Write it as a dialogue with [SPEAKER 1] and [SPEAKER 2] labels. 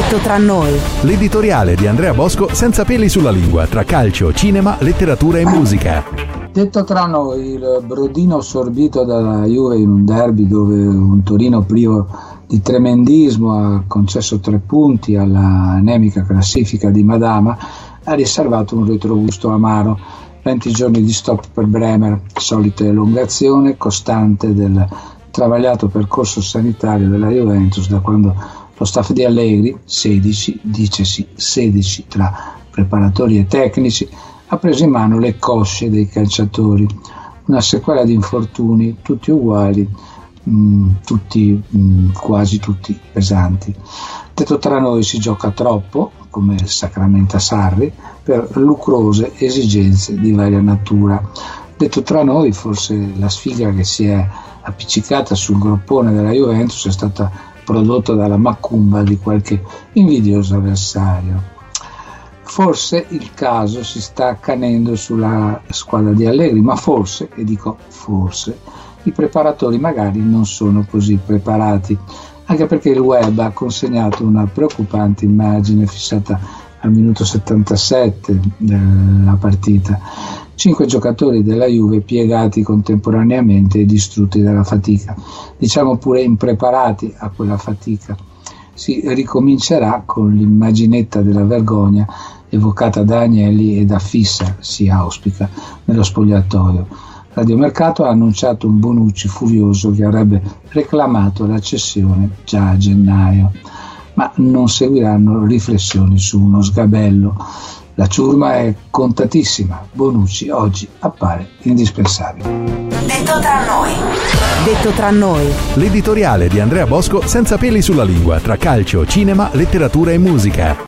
[SPEAKER 1] Detto tra noi.
[SPEAKER 2] L'editoriale di Andrea Bosco senza peli sulla lingua tra calcio, cinema, letteratura e musica.
[SPEAKER 3] Detto tra noi, il brodino sorbito dalla Juve in un derby dove un Torino privo di tremendismo ha concesso tre punti alla anemica classifica di Madama ha riservato un retrogusto amaro. 20 giorni di stop per Bremer, solita elongazione costante del travagliato percorso sanitario della Juventus da quando lo staff di Allegri, 16, dicesi 16 tra preparatori e tecnici, ha preso in mano le cosce dei calciatori, una sequela di infortuni tutti uguali, mh, mm, tutti, mh, mm, quasi tutti pesanti. Detto tra noi si gioca troppo, come Sacramenta Sarri, per lucrose esigenze di varia natura. Detto tra noi, forse la sfiga che si è appiccicata sul groppone della Juventus è stata prodotta dalla macumba di qualche invidioso avversario. Forse il caso si sta accanendo sulla squadra di Allegri, ma forse, e dico forse, i preparatori magari non sono così preparati, anche perché il web ha consegnato una preoccupante immagine fissata al minuto 77 della partita. Cinque giocatori della Juve piegati contemporaneamente e distrutti dalla fatica, diciamo pure impreparati a quella fatica. Si ricomincerà con l'immaginetta della vergogna evocata da Agnelli e da Fissa, si auspica, nello spogliatoio Radiomercato ha annunciato un Bonucci furioso che avrebbe reclamato la cessione già a gennaio, ma non seguiranno riflessioni su uno sgabello. La ciurma è contatissima, Bonucci oggi appare indispensabile.
[SPEAKER 1] Detto tra noi. Detto tra noi.
[SPEAKER 2] L'editoriale di Andrea Bosco senza peli sulla lingua tra calcio, cinema, letteratura e musica.